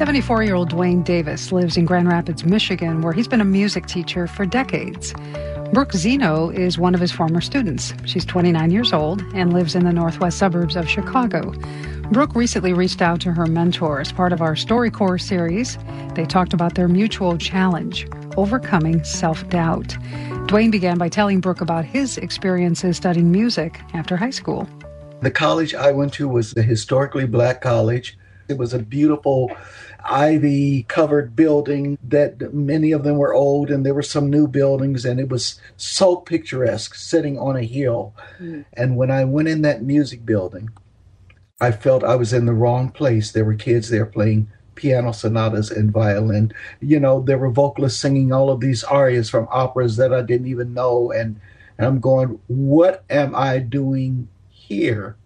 74 year old Duane Davis lives in Grand Rapids, Michigan, where he's been a music teacher for decades. Brooke Zino is one of his former students. She's 29 years old and lives in the northwest suburbs of Chicago. Brooke recently reached out to her mentor as part of our StoryCorps series. They talked about their mutual challenge, overcoming self doubt. Duane began by telling Brooke about his experiences studying music after high school. The college I went to was a historically black college. It was a beautiful ivy covered building that many of them were old and there were some new buildings and it was so picturesque sitting on a hill. Mm. And when I went in that music building, I felt I was in the wrong place. There were kids there playing piano sonatas and violin. You know, there were vocalists singing all of these arias from operas that I didn't even know. And, and I'm going, what am I doing here?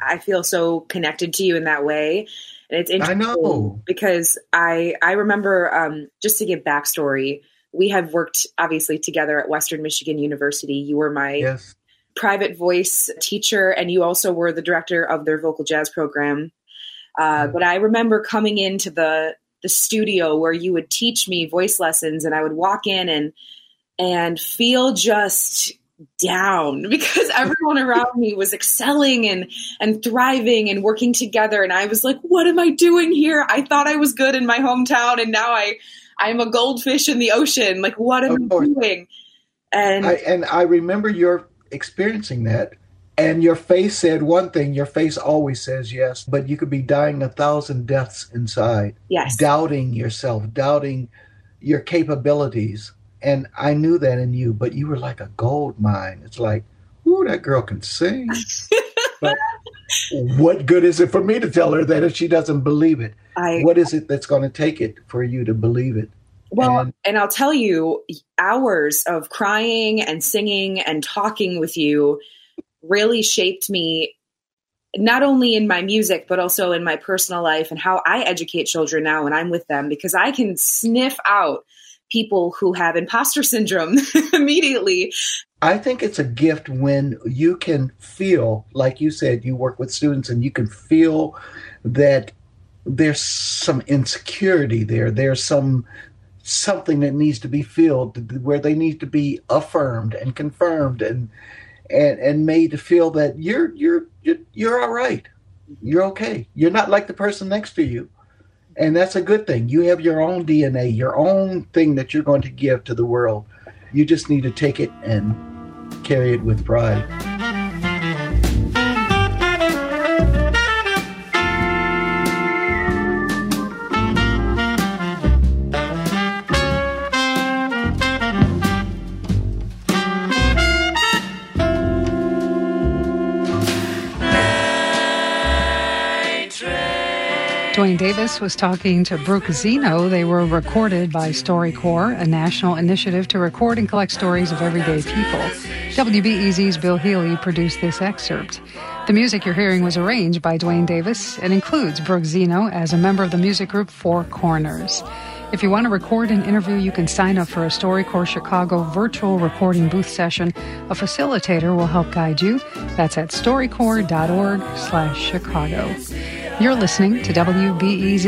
I feel so connected to you in that way and it's interesting I know. because I I remember um, just to give backstory, we have worked obviously together at Western Michigan University. You were my yes. private voice teacher, and you also were the director of their vocal jazz program. Uh, mm. But I remember coming into the the studio where you would teach me voice lessons, and I would walk in and and feel just down because everyone around me was excelling and and thriving and working together. And I was like what am I doing here? I thought I was good in my hometown and now I I'm a goldfish in the ocean. Like what am I doing? And I, and I remember your experiencing that and your face said one thing your face always says yes but you could be dying a thousand deaths inside yes. doubting yourself doubting your capabilities and I knew that in you, but you were like a gold mine. It's like, ooh, that girl can sing. but what good is it for me to tell her that if she doesn't believe it? I, what is it that's going to take it for you to believe it? Well, and, and I'll tell you, hours of crying and singing and talking with you really shaped me not only in my music but also in my personal life and how I educate children now when I'm with them because I can sniff out people who have imposter syndrome immediately. I think it's a gift when you can feel, like you said, you work with students and you can feel that there's some insecurity there. There's some something that needs to be filled where they need to be affirmed and confirmed and and and made to feel that you're you're you're, all right. You're okay. You're not like the person next to you. And that's a good thing. You have your own DNA, your own thing that you're going to give to the world. You just need to take it and carry it with pride. Duane Davis was talking to Brooke Zino. They were recorded by StoryCorps, a national initiative to record and collect stories of everyday people. WBEZ's Bill Healy produced this excerpt. The music you're hearing was arranged by Duane Davis and includes Brooke Zino as a member of the music group Four Corners. If you want to record an interview, you can sign up for a StoryCorps Chicago virtual recording booth session. A facilitator will help guide you. That's at storycorps.org slash Chicago. You're listening to WBEZ.